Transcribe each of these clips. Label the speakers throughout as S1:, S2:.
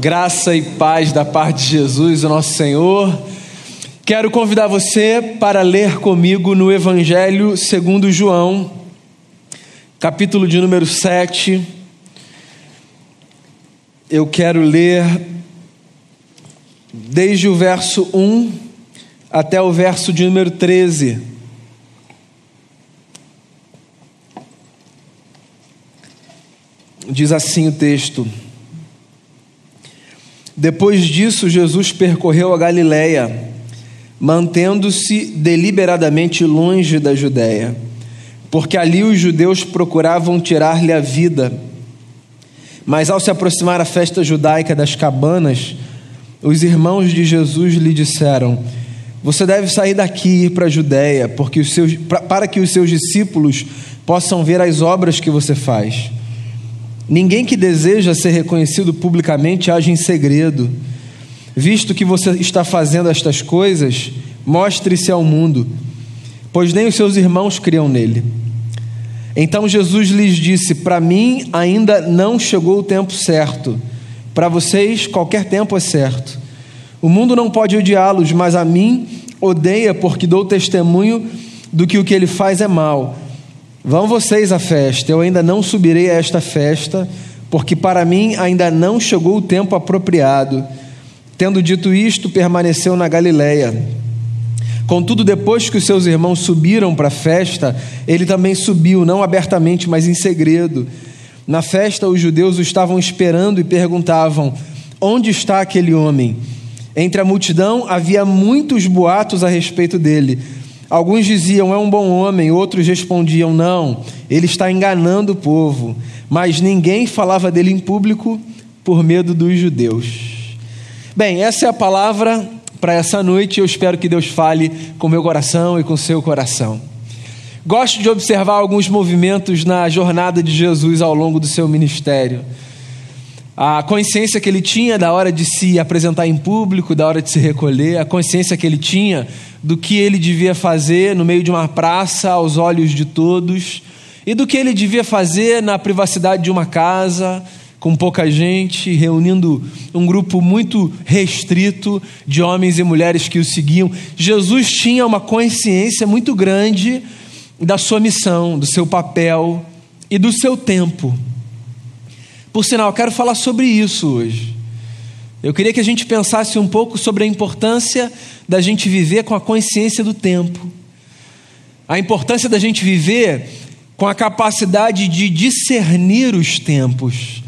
S1: Graça e paz da parte de Jesus, o nosso Senhor. Quero convidar você para ler comigo no Evangelho segundo João, capítulo de número 7. Eu quero ler desde o verso 1 até o verso de número 13. Diz assim o texto: Depois disso, Jesus percorreu a Galiléia, mantendo-se deliberadamente longe da Judéia, porque ali os judeus procuravam tirar-lhe a vida. Mas ao se aproximar a festa judaica das cabanas, os irmãos de Jesus lhe disseram: Você deve sair daqui e ir para a Judéia, porque os seus, para que os seus discípulos possam ver as obras que você faz. Ninguém que deseja ser reconhecido publicamente age em segredo. Visto que você está fazendo estas coisas, mostre-se ao mundo, pois nem os seus irmãos criam nele. Então Jesus lhes disse: Para mim ainda não chegou o tempo certo, para vocês qualquer tempo é certo. O mundo não pode odiá-los, mas a mim odeia, porque dou testemunho do que o que ele faz é mal. Vão vocês à festa, eu ainda não subirei a esta festa, porque para mim ainda não chegou o tempo apropriado. Tendo dito isto, permaneceu na Galiléia. Contudo, depois que os seus irmãos subiram para a festa, ele também subiu, não abertamente, mas em segredo. Na festa, os judeus o estavam esperando e perguntavam: Onde está aquele homem? Entre a multidão havia muitos boatos a respeito dele. Alguns diziam, é um bom homem, outros respondiam, não, ele está enganando o povo. Mas ninguém falava dele em público por medo dos judeus. Bem, essa é a palavra para essa noite. Eu espero que Deus fale com meu coração e com seu coração. Gosto de observar alguns movimentos na jornada de Jesus ao longo do seu ministério. A consciência que ele tinha da hora de se apresentar em público, da hora de se recolher, a consciência que ele tinha do que ele devia fazer no meio de uma praça, aos olhos de todos, e do que ele devia fazer na privacidade de uma casa, com pouca gente, reunindo um grupo muito restrito de homens e mulheres que o seguiam. Jesus tinha uma consciência muito grande da sua missão, do seu papel e do seu tempo. Por sinal, quero falar sobre isso hoje. Eu queria que a gente pensasse um pouco sobre a importância da gente viver com a consciência do tempo, a importância da gente viver com a capacidade de discernir os tempos.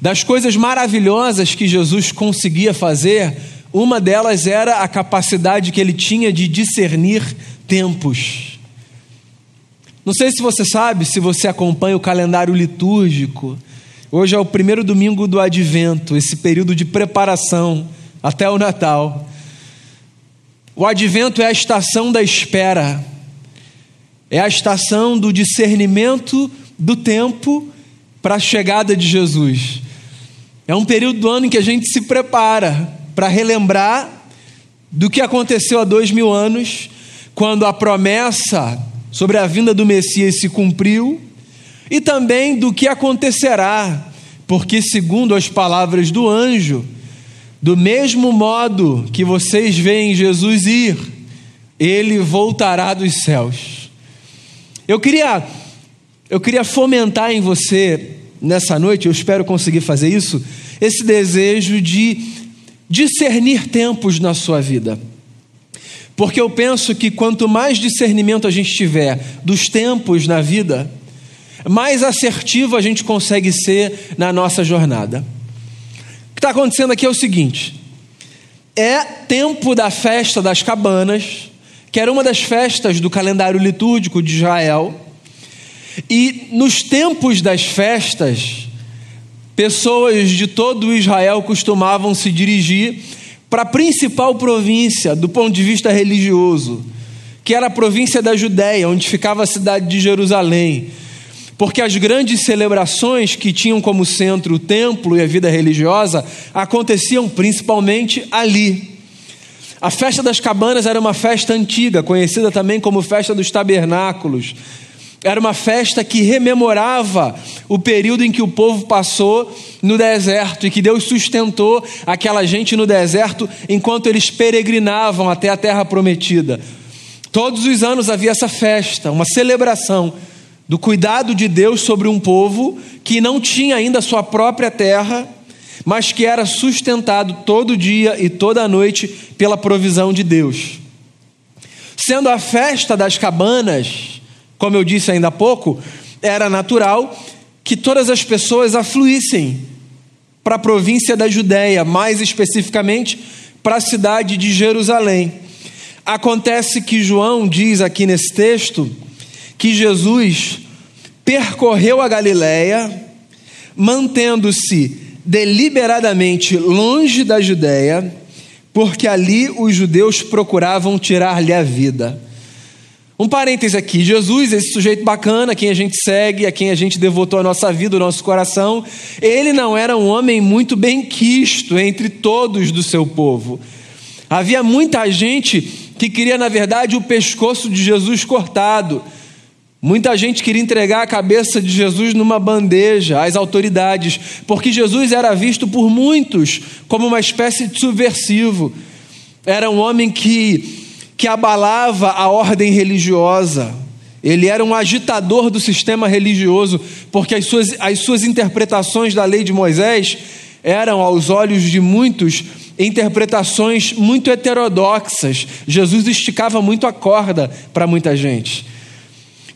S1: Das coisas maravilhosas que Jesus conseguia fazer, uma delas era a capacidade que ele tinha de discernir tempos. Não sei se você sabe, se você acompanha o calendário litúrgico, Hoje é o primeiro domingo do advento, esse período de preparação até o Natal. O advento é a estação da espera, é a estação do discernimento do tempo para a chegada de Jesus. É um período do ano em que a gente se prepara para relembrar do que aconteceu há dois mil anos, quando a promessa sobre a vinda do Messias se cumpriu e também do que acontecerá, porque, segundo as palavras do anjo, do mesmo modo que vocês veem Jesus ir, ele voltará dos céus. Eu queria, eu queria fomentar em você nessa noite, eu espero conseguir fazer isso, esse desejo de discernir tempos na sua vida. Porque eu penso que quanto mais discernimento a gente tiver dos tempos na vida, mais assertivo a gente consegue ser na nossa jornada. O que está acontecendo aqui é o seguinte: é tempo da festa das cabanas, que era uma das festas do calendário litúrgico de Israel, e nos tempos das festas, pessoas de todo Israel costumavam se dirigir para a principal província do ponto de vista religioso, que era a província da Judéia, onde ficava a cidade de Jerusalém porque as grandes celebrações que tinham como centro o templo e a vida religiosa aconteciam principalmente ali. A festa das cabanas era uma festa antiga, conhecida também como festa dos tabernáculos. Era uma festa que rememorava o período em que o povo passou no deserto e que Deus sustentou aquela gente no deserto enquanto eles peregrinavam até a terra prometida. Todos os anos havia essa festa, uma celebração do cuidado de Deus sobre um povo que não tinha ainda sua própria terra, mas que era sustentado todo dia e toda noite pela provisão de Deus. Sendo a festa das cabanas, como eu disse ainda há pouco, era natural que todas as pessoas afluíssem para a província da Judéia, mais especificamente para a cidade de Jerusalém. Acontece que João diz aqui nesse texto que Jesus percorreu a Galiléia, mantendo-se deliberadamente longe da Judéia, porque ali os judeus procuravam tirar-lhe a vida. Um parêntese aqui: Jesus, esse sujeito bacana, quem a gente segue, a quem a gente devotou a nossa vida, o nosso coração, ele não era um homem muito bem quisto entre todos do seu povo. Havia muita gente que queria, na verdade, o pescoço de Jesus cortado. Muita gente queria entregar a cabeça de Jesus numa bandeja às autoridades, porque Jesus era visto por muitos como uma espécie de subversivo. Era um homem que que abalava a ordem religiosa. Ele era um agitador do sistema religioso, porque as suas, as suas interpretações da lei de Moisés eram, aos olhos de muitos, interpretações muito heterodoxas. Jesus esticava muito a corda para muita gente.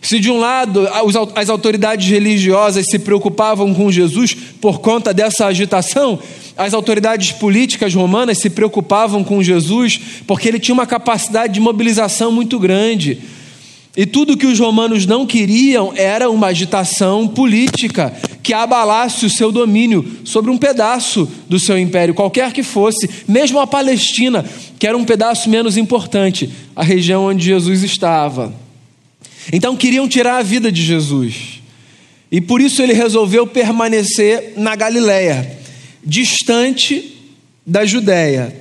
S1: Se de um lado as autoridades religiosas se preocupavam com Jesus por conta dessa agitação, as autoridades políticas romanas se preocupavam com Jesus porque ele tinha uma capacidade de mobilização muito grande. E tudo que os romanos não queriam era uma agitação política que abalasse o seu domínio sobre um pedaço do seu império, qualquer que fosse, mesmo a Palestina, que era um pedaço menos importante, a região onde Jesus estava. Então queriam tirar a vida de Jesus. E por isso ele resolveu permanecer na Galiléia distante da Judéia.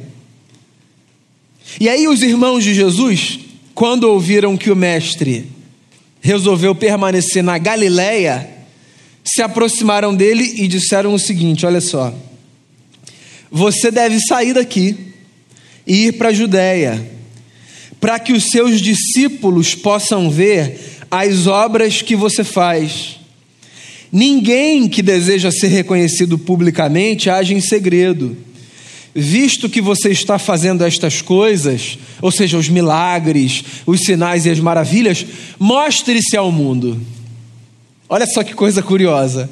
S1: E aí os irmãos de Jesus, quando ouviram que o mestre resolveu permanecer na Galiléia, se aproximaram dele e disseram o seguinte: olha só, você deve sair daqui e ir para a Judéia, para que os seus discípulos possam ver as obras que você faz Ninguém que deseja ser reconhecido publicamente age em segredo. Visto que você está fazendo estas coisas, ou seja, os milagres, os sinais e as maravilhas, mostre-se ao mundo. Olha só que coisa curiosa.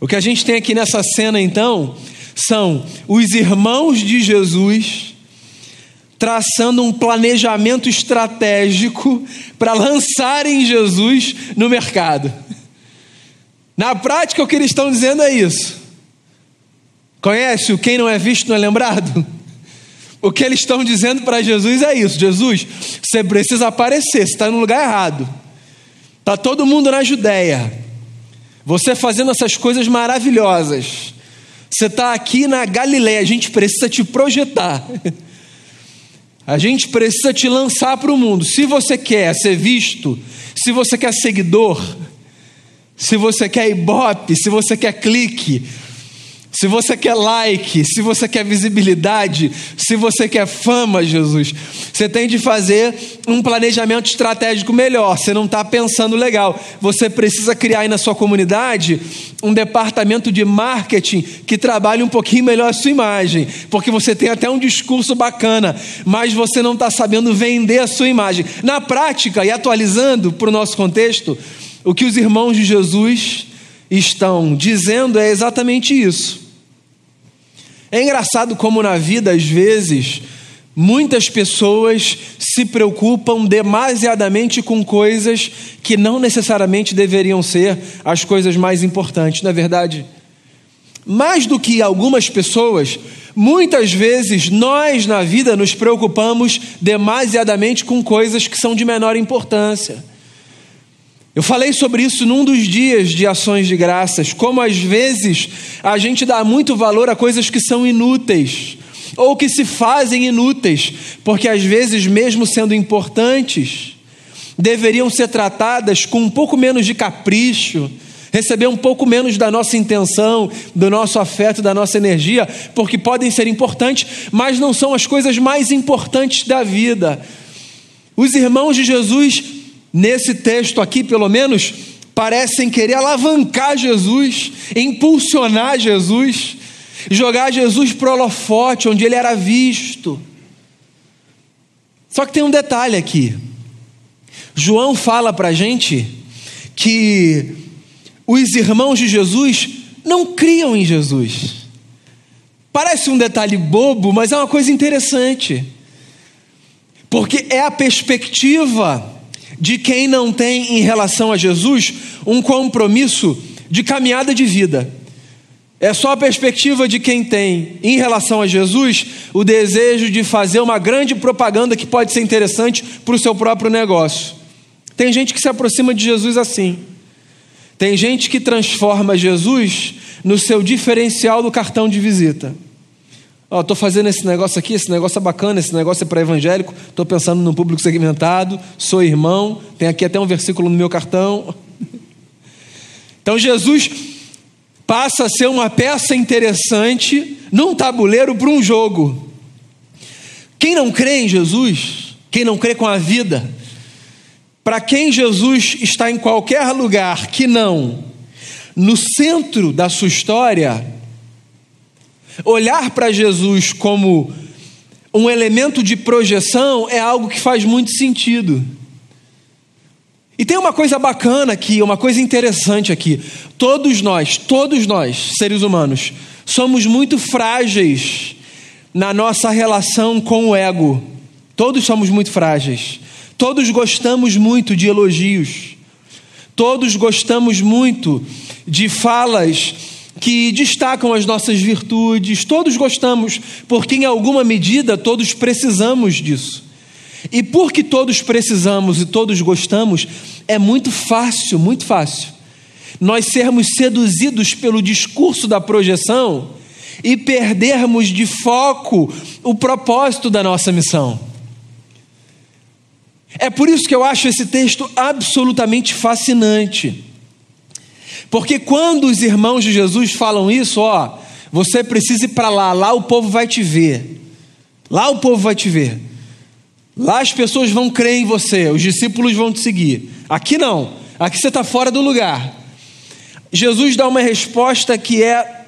S1: O que a gente tem aqui nessa cena, então, são os irmãos de Jesus traçando um planejamento estratégico para lançarem Jesus no mercado. Na prática, o que eles estão dizendo é isso. Conhece o quem não é visto não é lembrado? O que eles estão dizendo para Jesus é isso: Jesus, você precisa aparecer, você está no lugar errado. Está todo mundo na Judéia, você fazendo essas coisas maravilhosas. Você está aqui na Galileia, a gente precisa te projetar. A gente precisa te lançar para o mundo. Se você quer ser visto, se você quer seguidor, se você quer ibope, se você quer clique, se você quer like, se você quer visibilidade, se você quer fama, Jesus, você tem de fazer um planejamento estratégico melhor. Você não está pensando legal. Você precisa criar aí na sua comunidade um departamento de marketing que trabalhe um pouquinho melhor a sua imagem, porque você tem até um discurso bacana, mas você não está sabendo vender a sua imagem. Na prática, e atualizando para o nosso contexto, o que os irmãos de Jesus estão dizendo é exatamente isso. É engraçado como na vida, às vezes, muitas pessoas se preocupam demasiadamente com coisas que não necessariamente deveriam ser as coisas mais importantes, não é verdade? Mais do que algumas pessoas, muitas vezes nós na vida nos preocupamos demasiadamente com coisas que são de menor importância. Eu falei sobre isso num dos dias de ações de graças, como às vezes a gente dá muito valor a coisas que são inúteis ou que se fazem inúteis, porque às vezes, mesmo sendo importantes, deveriam ser tratadas com um pouco menos de capricho, receber um pouco menos da nossa intenção, do nosso afeto, da nossa energia, porque podem ser importantes, mas não são as coisas mais importantes da vida. Os irmãos de Jesus, nesse texto aqui, pelo menos, parecem querer alavancar Jesus, impulsionar Jesus, jogar Jesus para o holofote, onde ele era visto. Só que tem um detalhe aqui. João fala para a gente que os irmãos de Jesus não criam em Jesus. Parece um detalhe bobo, mas é uma coisa interessante. Porque é a perspectiva de quem não tem em relação a Jesus um compromisso de caminhada de vida. É só a perspectiva de quem tem, em relação a Jesus, o desejo de fazer uma grande propaganda que pode ser interessante para o seu próprio negócio. Tem gente que se aproxima de Jesus assim. Tem gente que transforma Jesus no seu diferencial do cartão de visita. Estou fazendo esse negócio aqui, esse negócio é bacana, esse negócio é para evangélico, estou pensando no público segmentado, sou irmão, tem aqui até um versículo no meu cartão. Então Jesus passa a ser uma peça interessante num tabuleiro para um jogo. Quem não crê em Jesus, quem não crê com a vida, para quem Jesus está em qualquer lugar que não no centro da sua história, olhar para Jesus como um elemento de projeção é algo que faz muito sentido. E tem uma coisa bacana aqui, uma coisa interessante aqui. Todos nós, todos nós, seres humanos, somos muito frágeis na nossa relação com o ego. Todos somos muito frágeis. Todos gostamos muito de elogios. Todos gostamos muito de falas que destacam as nossas virtudes. Todos gostamos, porque em alguma medida todos precisamos disso. E porque todos precisamos e todos gostamos, é muito fácil, muito fácil, nós sermos seduzidos pelo discurso da projeção e perdermos de foco o propósito da nossa missão. É por isso que eu acho esse texto absolutamente fascinante. Porque quando os irmãos de Jesus falam isso, ó, você precisa ir para lá, lá o povo vai te ver. Lá o povo vai te ver. Lá as pessoas vão crer em você, os discípulos vão te seguir. Aqui não, aqui você está fora do lugar. Jesus dá uma resposta que é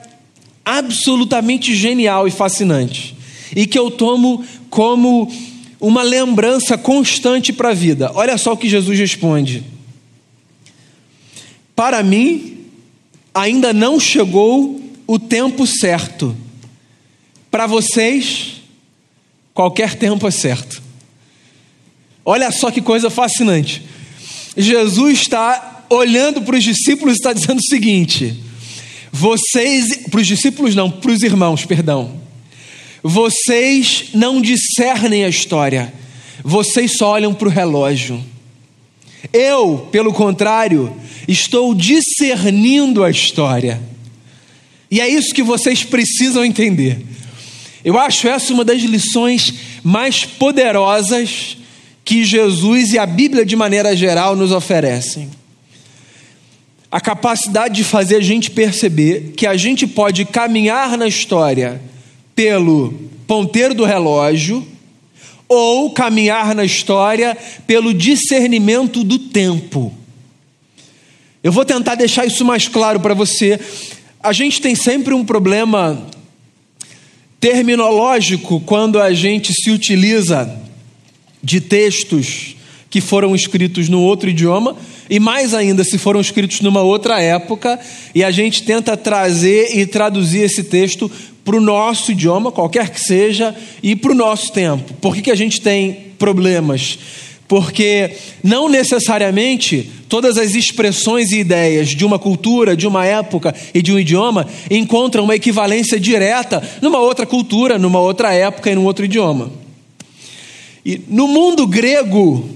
S1: absolutamente genial e fascinante, e que eu tomo como uma lembrança constante para a vida. Olha só o que Jesus responde: Para mim, ainda não chegou o tempo certo. Para vocês, qualquer tempo é certo. Olha só que coisa fascinante. Jesus está olhando para os discípulos e está dizendo o seguinte: vocês, para os discípulos não, para os irmãos, perdão. Vocês não discernem a história, vocês só olham para o relógio. Eu, pelo contrário, estou discernindo a história. E é isso que vocês precisam entender. Eu acho essa uma das lições mais poderosas que Jesus e a Bíblia, de maneira geral, nos oferecem. A capacidade de fazer a gente perceber que a gente pode caminhar na história pelo ponteiro do relógio ou caminhar na história pelo discernimento do tempo. Eu vou tentar deixar isso mais claro para você. A gente tem sempre um problema terminológico quando a gente se utiliza de textos que foram escritos no outro idioma, e mais ainda se foram escritos numa outra época, e a gente tenta trazer e traduzir esse texto para o nosso idioma, qualquer que seja, e para o nosso tempo. Por que, que a gente tem problemas? Porque não necessariamente todas as expressões e ideias de uma cultura, de uma época e de um idioma encontram uma equivalência direta numa outra cultura, numa outra época e num outro idioma. E no mundo grego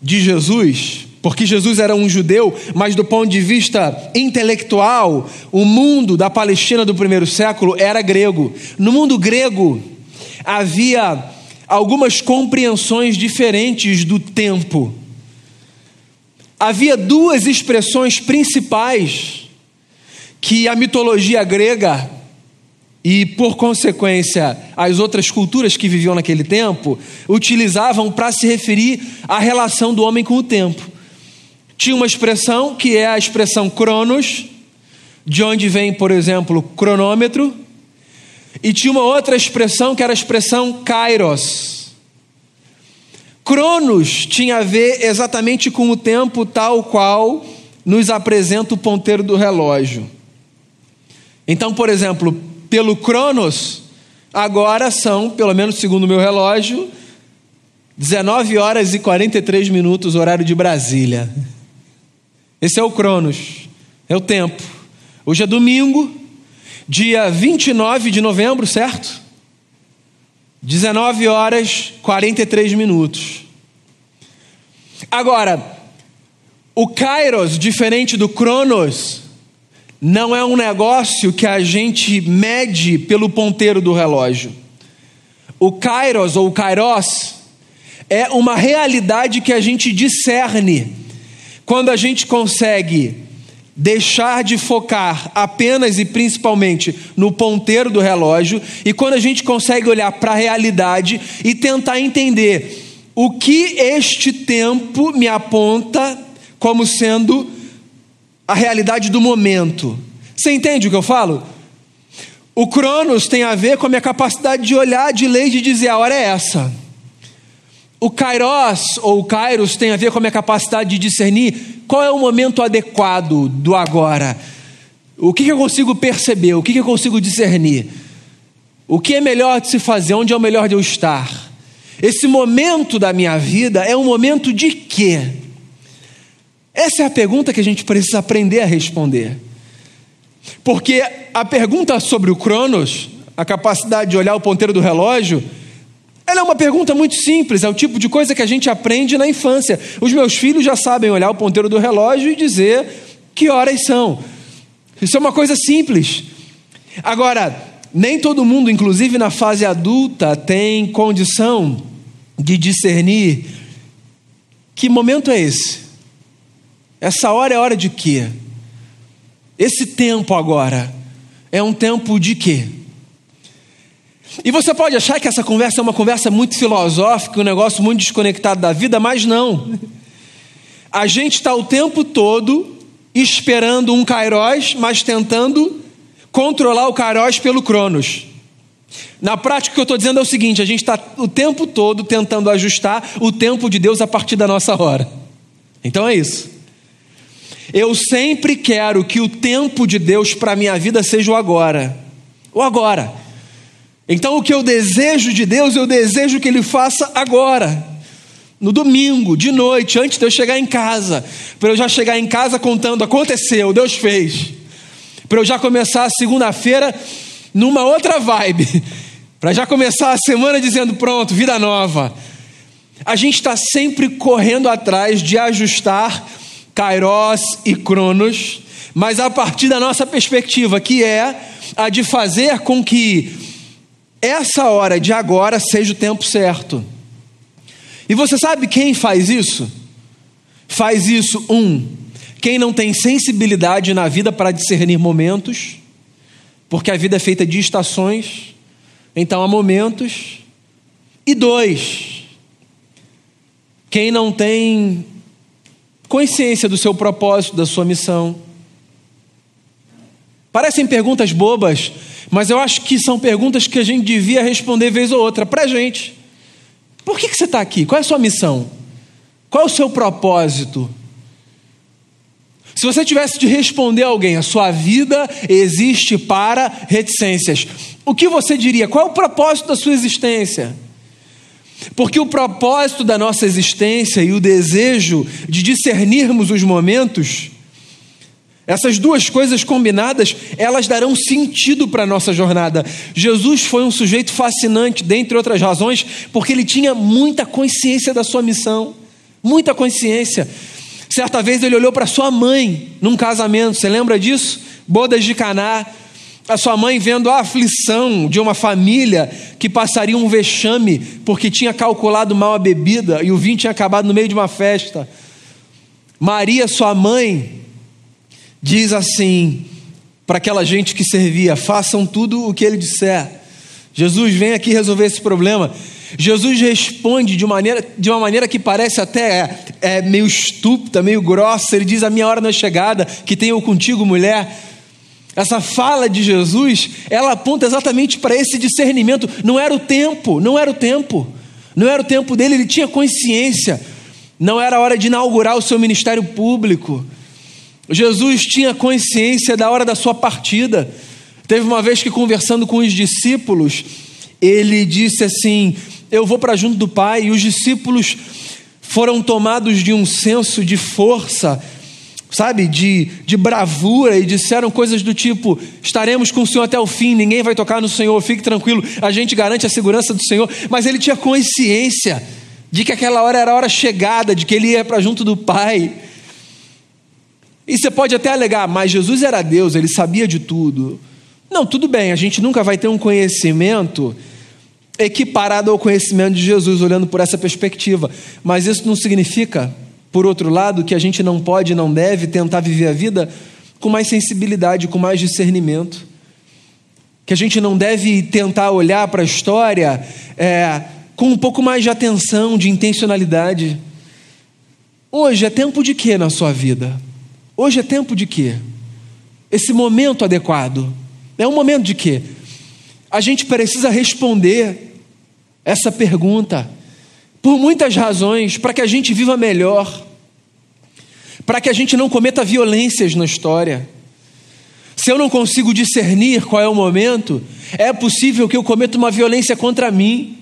S1: de Jesus, porque Jesus era um judeu, mas do ponto de vista intelectual, o mundo da Palestina do primeiro século era grego. No mundo grego havia algumas compreensões diferentes do tempo. havia duas expressões principais que a mitologia grega e, por consequência, as outras culturas que viviam naquele tempo utilizavam para se referir à relação do homem com o tempo. Tinha uma expressão que é a expressão cronos, de onde vem, por exemplo, cronômetro, e tinha uma outra expressão que era a expressão kairos. Cronos tinha a ver exatamente com o tempo tal qual nos apresenta o ponteiro do relógio. Então, por exemplo, pelo Cronos, agora são, pelo menos segundo o meu relógio, 19 horas e 43 minutos, horário de Brasília. Esse é o Cronos, é o tempo. Hoje é domingo, dia 29 de novembro, certo? 19 horas 43 minutos. Agora, o Kairos, diferente do Cronos, não é um negócio que a gente mede pelo ponteiro do relógio. O Kairos ou Kairos é uma realidade que a gente discerne quando a gente consegue deixar de focar apenas e principalmente no ponteiro do relógio e quando a gente consegue olhar para a realidade e tentar entender o que este tempo me aponta como sendo a realidade do momento. Você entende o que eu falo? O Cronos tem a ver com a minha capacidade de olhar, de ler e de dizer a hora é essa. O Kairos ou o Kairos tem a ver com a minha capacidade de discernir qual é o momento adequado do agora. O que, eu consigo perceber? O que, eu consigo discernir? O que é melhor de se fazer? Onde é o melhor de eu estar? Esse momento da minha vida é um momento de quê? Essa é a pergunta que a gente precisa aprender a responder. Porque a pergunta sobre o Cronos, a capacidade de olhar o ponteiro do relógio, ela é uma pergunta muito simples, é o tipo de coisa que a gente aprende na infância. Os meus filhos já sabem olhar o ponteiro do relógio e dizer que horas são. Isso é uma coisa simples. Agora, nem todo mundo, inclusive na fase adulta, tem condição de discernir que momento é esse. Essa hora é hora de quê? Esse tempo agora é um tempo de quê? E você pode achar que essa conversa é uma conversa muito filosófica, um negócio muito desconectado da vida, mas não. A gente está o tempo todo esperando um Kairos, mas tentando controlar o Kairos pelo Cronos. Na prática, o que eu estou dizendo é o seguinte: a gente está o tempo todo tentando ajustar o tempo de Deus a partir da nossa hora. Então é isso. Eu sempre quero que o tempo de Deus para a minha vida seja o agora. O agora. Então, o que eu desejo de Deus, eu desejo que Ele faça agora, no domingo, de noite, antes de eu chegar em casa, para eu já chegar em casa contando: aconteceu, Deus fez, para eu já começar a segunda-feira numa outra vibe, para já começar a semana dizendo: pronto, vida nova. A gente está sempre correndo atrás de ajustar Kairos e Cronos, mas a partir da nossa perspectiva, que é a de fazer com que essa hora de agora seja o tempo certo. E você sabe quem faz isso? Faz isso, um, quem não tem sensibilidade na vida para discernir momentos, porque a vida é feita de estações, então há momentos. E dois, quem não tem consciência do seu propósito, da sua missão. Parecem perguntas bobas, mas eu acho que são perguntas que a gente devia responder vez ou outra para a gente. Por que, que você está aqui? Qual é a sua missão? Qual é o seu propósito? Se você tivesse de responder a alguém, a sua vida existe para reticências, o que você diria? Qual é o propósito da sua existência? Porque o propósito da nossa existência e o desejo de discernirmos os momentos essas duas coisas combinadas, elas darão sentido para a nossa jornada. Jesus foi um sujeito fascinante, dentre outras razões, porque ele tinha muita consciência da sua missão, muita consciência. Certa vez ele olhou para sua mãe num casamento, você lembra disso? Bodas de Caná. A sua mãe vendo a aflição de uma família que passaria um vexame porque tinha calculado mal a bebida e o vinho tinha acabado no meio de uma festa. Maria, sua mãe, diz assim para aquela gente que servia: façam tudo o que ele disser. Jesus vem aqui resolver esse problema. Jesus responde de, maneira, de uma maneira que parece até é, é, meio estúpida, meio grossa. Ele diz: A minha hora não é chegada, que tenho contigo, mulher. Essa fala de Jesus, ela aponta exatamente para esse discernimento. Não era o tempo, não era o tempo. Não era o tempo dele, ele tinha consciência. Não era a hora de inaugurar o seu ministério público. Jesus tinha consciência da hora da sua partida. Teve uma vez que, conversando com os discípulos, ele disse assim: Eu vou para junto do Pai, e os discípulos foram tomados de um senso de força, sabe, de, de bravura, e disseram coisas do tipo: Estaremos com o Senhor até o fim, ninguém vai tocar no Senhor, fique tranquilo, a gente garante a segurança do Senhor. Mas ele tinha consciência de que aquela hora era a hora chegada, de que ele ia para junto do Pai. E você pode até alegar, mas Jesus era Deus, ele sabia de tudo. Não, tudo bem, a gente nunca vai ter um conhecimento equiparado ao conhecimento de Jesus, olhando por essa perspectiva. Mas isso não significa, por outro lado, que a gente não pode e não deve tentar viver a vida com mais sensibilidade, com mais discernimento. Que a gente não deve tentar olhar para a história é, com um pouco mais de atenção, de intencionalidade. Hoje é tempo de quê na sua vida? Hoje é tempo de quê? Esse momento adequado. É um momento de quê? A gente precisa responder essa pergunta por muitas razões, para que a gente viva melhor, para que a gente não cometa violências na história. Se eu não consigo discernir qual é o momento, é possível que eu cometa uma violência contra mim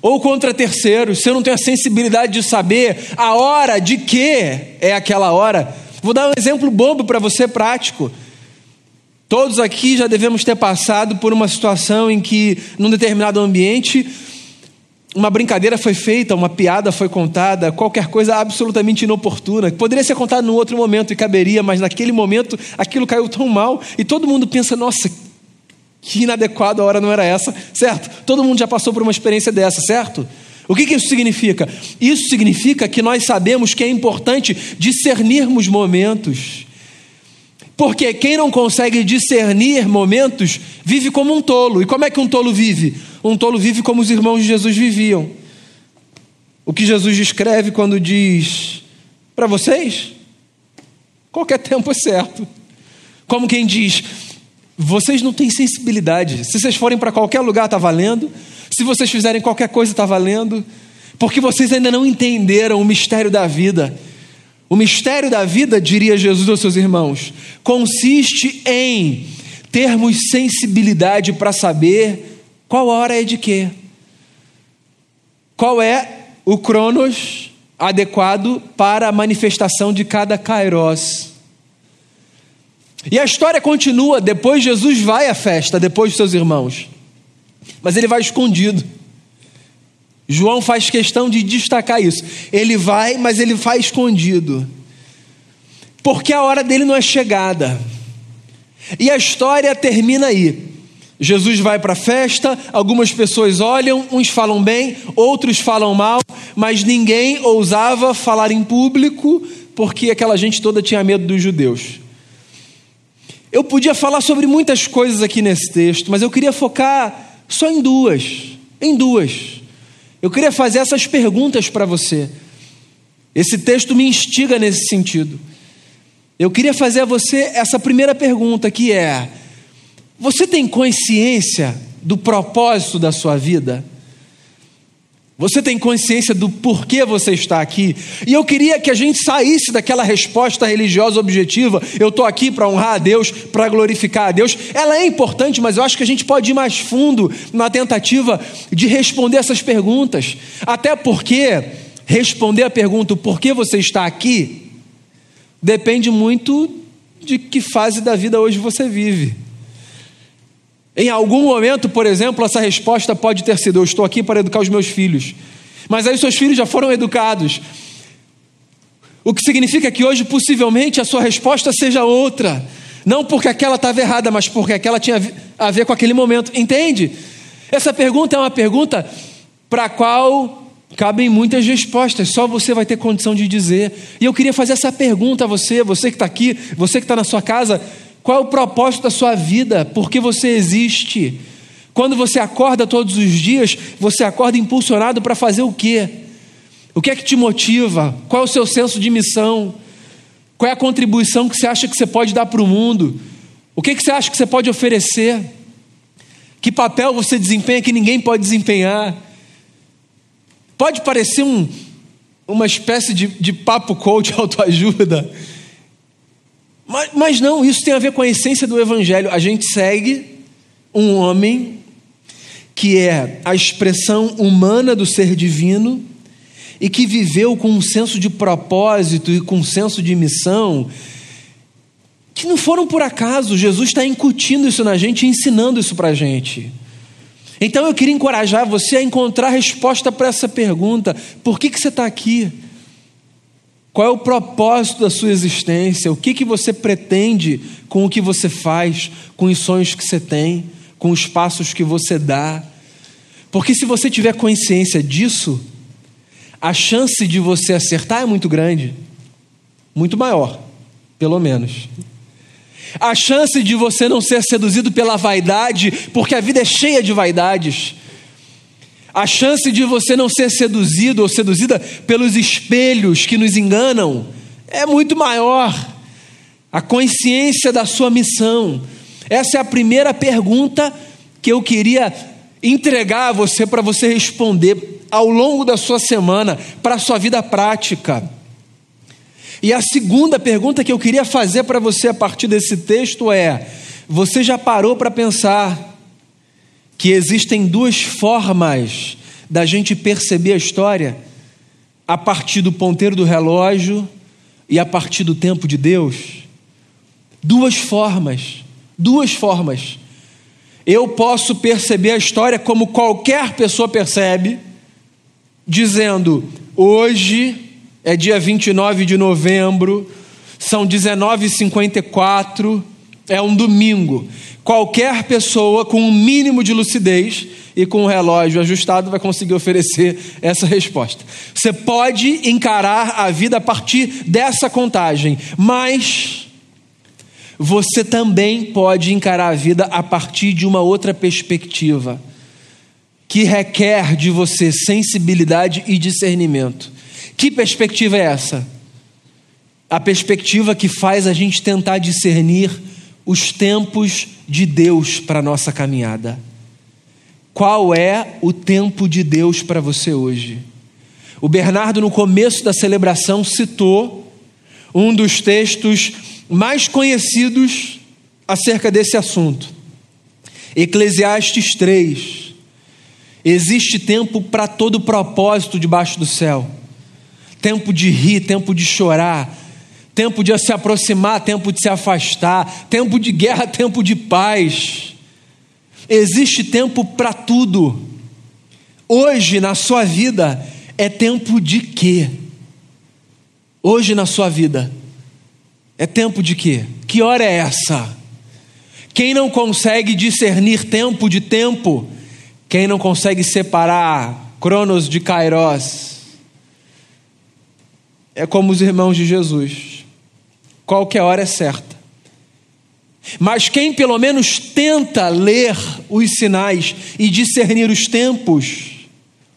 S1: ou contra terceiros. Se eu não tenho a sensibilidade de saber a hora de que é aquela hora, Vou dar um exemplo bobo para você, prático. Todos aqui já devemos ter passado por uma situação em que, num determinado ambiente, uma brincadeira foi feita, uma piada foi contada, qualquer coisa absolutamente inoportuna, que poderia ser contada num outro momento e caberia, mas naquele momento aquilo caiu tão mal e todo mundo pensa: nossa, que inadequado a hora não era essa, certo? Todo mundo já passou por uma experiência dessa, certo? O que, que isso significa? Isso significa que nós sabemos que é importante discernirmos momentos. Porque quem não consegue discernir momentos vive como um tolo. E como é que um tolo vive? Um tolo vive como os irmãos de Jesus viviam. O que Jesus descreve quando diz para vocês, qualquer tempo é certo. Como quem diz, vocês não têm sensibilidade. Se vocês forem para qualquer lugar, está valendo. Se vocês fizerem qualquer coisa, está valendo. Porque vocês ainda não entenderam o mistério da vida. O mistério da vida, diria Jesus aos seus irmãos, consiste em termos sensibilidade para saber qual hora é de quê. Qual é o cronos adequado para a manifestação de cada kairos. E a história continua, depois Jesus vai à festa, depois dos seus irmãos mas ele vai escondido. João faz questão de destacar isso. Ele vai, mas ele vai escondido. Porque a hora dele não é chegada. E a história termina aí. Jesus vai para a festa, algumas pessoas olham, uns falam bem, outros falam mal, mas ninguém ousava falar em público, porque aquela gente toda tinha medo dos judeus. Eu podia falar sobre muitas coisas aqui nesse texto, mas eu queria focar só em duas. Em duas. Eu queria fazer essas perguntas para você. Esse texto me instiga nesse sentido. Eu queria fazer a você essa primeira pergunta que é: você tem consciência do propósito da sua vida? Você tem consciência do porquê você está aqui? E eu queria que a gente saísse daquela resposta religiosa objetiva. Eu estou aqui para honrar a Deus, para glorificar a Deus. Ela é importante, mas eu acho que a gente pode ir mais fundo na tentativa de responder essas perguntas. Até porque responder a pergunta, por que você está aqui, depende muito de que fase da vida hoje você vive. Em algum momento, por exemplo, essa resposta pode ter sido: Eu estou aqui para educar os meus filhos. Mas aí os seus filhos já foram educados. O que significa que hoje, possivelmente, a sua resposta seja outra. Não porque aquela estava errada, mas porque aquela tinha a ver com aquele momento. Entende? Essa pergunta é uma pergunta para a qual cabem muitas respostas, só você vai ter condição de dizer. E eu queria fazer essa pergunta a você, você que está aqui, você que está na sua casa: qual é o propósito da sua vida? Por que você existe? Quando você acorda todos os dias, você acorda impulsionado para fazer o quê? O que é que te motiva? Qual é o seu senso de missão? Qual é a contribuição que você acha que você pode dar para o mundo? O que, é que você acha que você pode oferecer? Que papel você desempenha que ninguém pode desempenhar? Pode parecer um, uma espécie de, de papo coach autoajuda, mas, mas não, isso tem a ver com a essência do Evangelho. A gente segue um homem que é a expressão humana do ser divino e que viveu com um senso de propósito e com um senso de missão que não foram por acaso. Jesus está incutindo isso na gente, ensinando isso para a gente. Então eu queria encorajar você a encontrar resposta para essa pergunta: por que, que você está aqui? Qual é o propósito da sua existência? O que, que você pretende com o que você faz, com os sonhos que você tem, com os passos que você dá? Porque se você tiver consciência disso, a chance de você acertar é muito grande, muito maior, pelo menos. A chance de você não ser seduzido pela vaidade, porque a vida é cheia de vaidades. A chance de você não ser seduzido ou seduzida pelos espelhos que nos enganam é muito maior. A consciência da sua missão. Essa é a primeira pergunta que eu queria entregar a você para você responder ao longo da sua semana, para a sua vida prática. E a segunda pergunta que eu queria fazer para você a partir desse texto é: você já parou para pensar que existem duas formas da gente perceber a história a partir do ponteiro do relógio e a partir do tempo de Deus? Duas formas, duas formas. Eu posso perceber a história como qualquer pessoa percebe, dizendo: hoje é dia 29 de novembro, são 19h54, é um domingo. Qualquer pessoa com um mínimo de lucidez e com o relógio ajustado vai conseguir oferecer essa resposta. Você pode encarar a vida a partir dessa contagem, mas você também pode encarar a vida a partir de uma outra perspectiva, que requer de você sensibilidade e discernimento. Que perspectiva é essa? A perspectiva que faz a gente tentar discernir os tempos de Deus para a nossa caminhada. Qual é o tempo de Deus para você hoje? O Bernardo, no começo da celebração, citou um dos textos mais conhecidos acerca desse assunto. Eclesiastes 3. Existe tempo para todo propósito debaixo do céu tempo de rir, tempo de chorar, tempo de se aproximar, tempo de se afastar, tempo de guerra, tempo de paz. Existe tempo para tudo. Hoje na sua vida é tempo de quê? Hoje na sua vida é tempo de quê? Que hora é essa? Quem não consegue discernir tempo de tempo, quem não consegue separar Cronos de Kairos, é como os irmãos de Jesus. Qualquer hora é certa. Mas quem pelo menos tenta ler os sinais e discernir os tempos,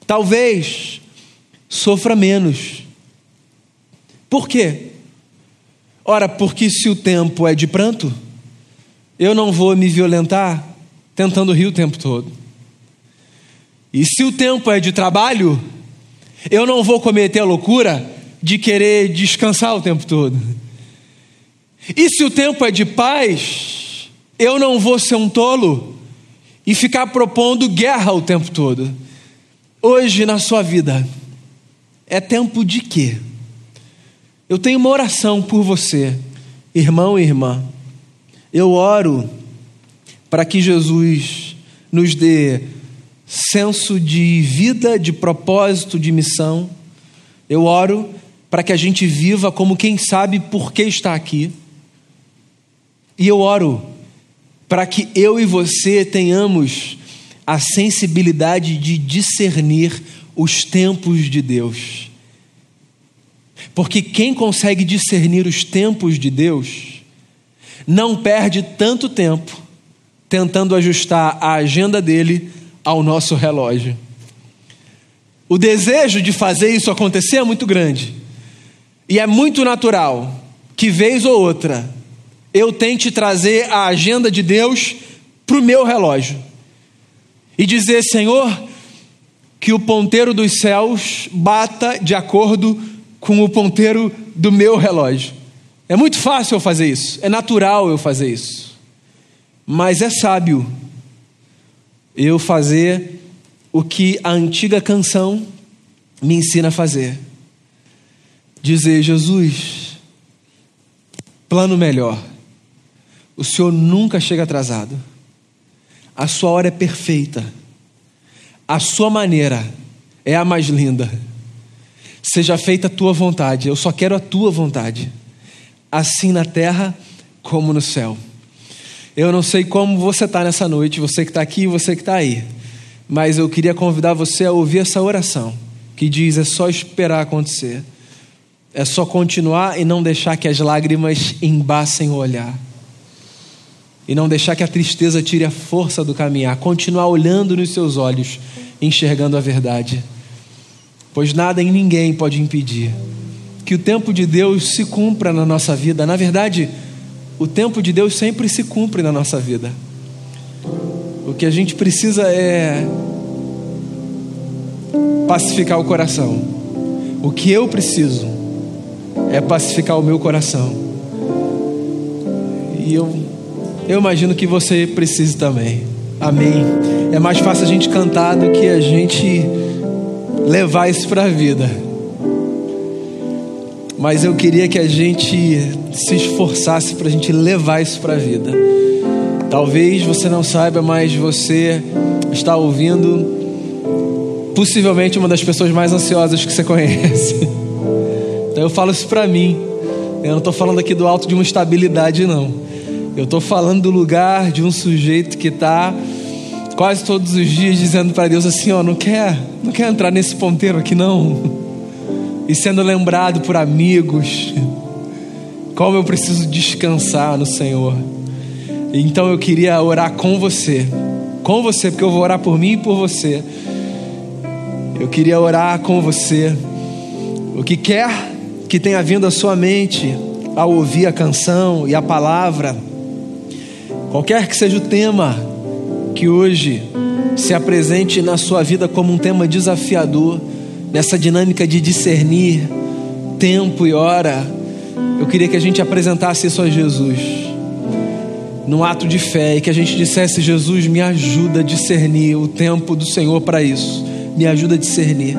S1: talvez sofra menos. Por quê? Ora, porque se o tempo é de pranto, eu não vou me violentar tentando rir o tempo todo. E se o tempo é de trabalho, eu não vou cometer a loucura de querer descansar o tempo todo. E se o tempo é de paz, eu não vou ser um tolo e ficar propondo guerra o tempo todo. Hoje na sua vida é tempo de quê? Eu tenho uma oração por você, irmão e irmã. Eu oro para que Jesus nos dê senso de vida, de propósito, de missão. Eu oro para que a gente viva como quem sabe por que está aqui. E eu oro para que eu e você tenhamos a sensibilidade de discernir os tempos de Deus. Porque quem consegue discernir os tempos de Deus não perde tanto tempo tentando ajustar a agenda dele ao nosso relógio. O desejo de fazer isso acontecer é muito grande. E é muito natural que, vez ou outra, eu tente trazer a agenda de Deus para o meu relógio e dizer: Senhor, que o ponteiro dos céus bata de acordo com o ponteiro do meu relógio. É muito fácil eu fazer isso, é natural eu fazer isso, mas é sábio eu fazer o que a antiga canção me ensina a fazer. Dizer, Jesus, plano melhor. O Senhor nunca chega atrasado. A sua hora é perfeita. A sua maneira é a mais linda. Seja feita a tua vontade. Eu só quero a tua vontade. Assim na terra como no céu. Eu não sei como você está nessa noite, você que está aqui e você que está aí. Mas eu queria convidar você a ouvir essa oração que diz: é só esperar acontecer. É só continuar e não deixar que as lágrimas embacem o olhar. E não deixar que a tristeza tire a força do caminhar. Continuar olhando nos seus olhos, enxergando a verdade. Pois nada e ninguém pode impedir que o tempo de Deus se cumpra na nossa vida. Na verdade, o tempo de Deus sempre se cumpre na nossa vida. O que a gente precisa é pacificar o coração. O que eu preciso é pacificar o meu coração. E eu, eu imagino que você precise também. Amém. É mais fácil a gente cantar do que a gente levar isso para a vida. Mas eu queria que a gente se esforçasse para a gente levar isso para a vida. Talvez você não saiba, mas você está ouvindo possivelmente uma das pessoas mais ansiosas que você conhece. Então eu falo isso para mim. Eu não estou falando aqui do alto de uma estabilidade, não. Eu estou falando do lugar de um sujeito que está quase todos os dias dizendo para Deus assim: ó, não quer, não quer entrar nesse ponteiro aqui não. E sendo lembrado por amigos, como eu preciso descansar no Senhor. Então eu queria orar com você, com você, porque eu vou orar por mim e por você eu queria orar com você. O que quer que tenha vindo à sua mente ao ouvir a canção e a palavra, qualquer que seja o tema que hoje se apresente na sua vida como um tema desafiador, nessa dinâmica de discernir tempo e hora, eu queria que a gente apresentasse isso a Jesus, num ato de fé, e que a gente dissesse: Jesus, me ajuda a discernir o tempo do Senhor para isso. Me ajuda a discernir.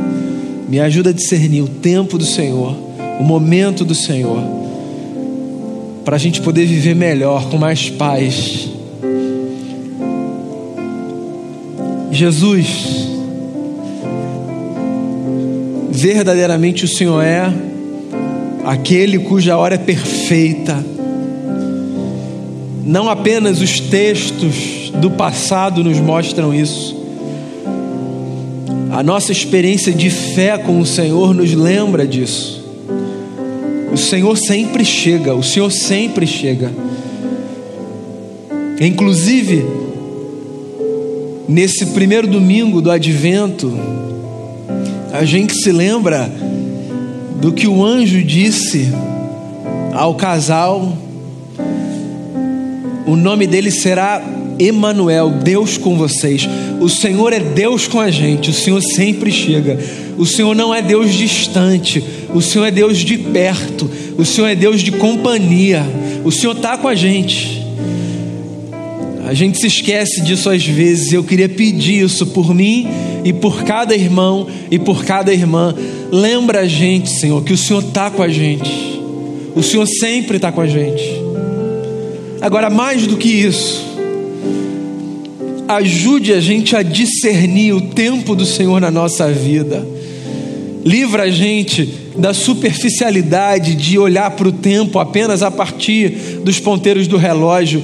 S1: Me ajuda a discernir o tempo do Senhor, o momento do Senhor, para a gente poder viver melhor, com mais paz. Jesus, verdadeiramente o Senhor é aquele cuja hora é perfeita. Não apenas os textos do passado nos mostram isso, a nossa experiência de fé com o Senhor nos lembra disso. O Senhor sempre chega, o Senhor sempre chega. Inclusive, nesse primeiro domingo do advento, a gente se lembra do que o anjo disse ao casal. O nome dele será Emanuel, Deus com vocês. O Senhor é Deus com a gente, o Senhor sempre chega. O Senhor não é Deus distante, o Senhor é Deus de perto, o Senhor é Deus de companhia. O Senhor está com a gente. A gente se esquece disso às vezes. Eu queria pedir isso por mim e por cada irmão e por cada irmã. Lembra a gente, Senhor, que o Senhor está com a gente. O Senhor sempre está com a gente. Agora, mais do que isso, ajude a gente a discernir o tempo do Senhor na nossa vida. Livra a gente da superficialidade de olhar para o tempo apenas a partir dos ponteiros do relógio.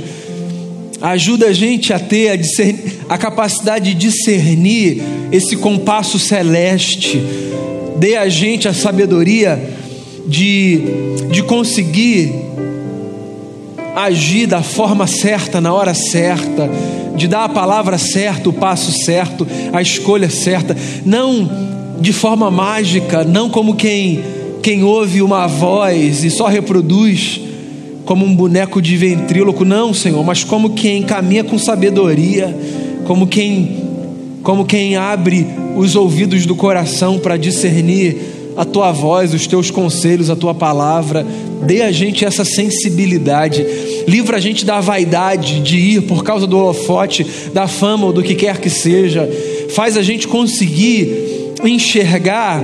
S1: Ajuda a gente a ter a, discernir, a capacidade de discernir esse compasso celeste. Dê a gente a sabedoria de, de conseguir agir da forma certa, na hora certa, de dar a palavra certa, o passo certo, a escolha certa, não de forma mágica, não como quem, quem ouve uma voz e só reproduz como um boneco de ventríloco, não, Senhor, mas como quem caminha com sabedoria, como quem como quem abre os ouvidos do coração para discernir a tua voz, os teus conselhos, a tua palavra. Dê a gente essa sensibilidade. Livra a gente da vaidade de ir por causa do holofote, da fama ou do que quer que seja. Faz a gente conseguir enxergar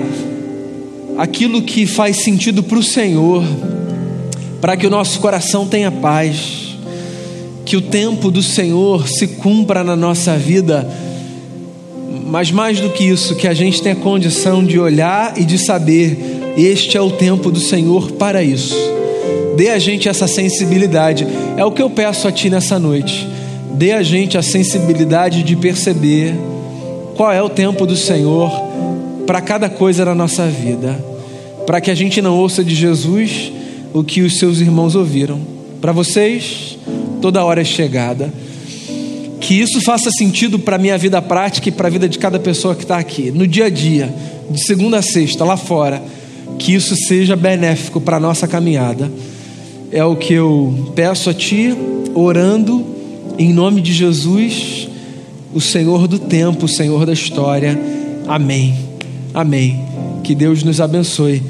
S1: aquilo que faz sentido para o Senhor, para que o nosso coração tenha paz, que o tempo do Senhor se cumpra na nossa vida mas mais do que isso, que a gente tenha condição de olhar e de saber, este é o tempo do Senhor para isso. Dê a gente essa sensibilidade, é o que eu peço a Ti nessa noite. Dê a gente a sensibilidade de perceber qual é o tempo do Senhor para cada coisa na nossa vida, para que a gente não ouça de Jesus o que os seus irmãos ouviram. Para vocês, toda hora é chegada que isso faça sentido para a minha vida prática e para a vida de cada pessoa que está aqui, no dia a dia, de segunda a sexta, lá fora, que isso seja benéfico para a nossa caminhada. É o que eu peço a Ti, orando em nome de Jesus, o Senhor do tempo, o Senhor da história. Amém. Amém. Que Deus nos abençoe.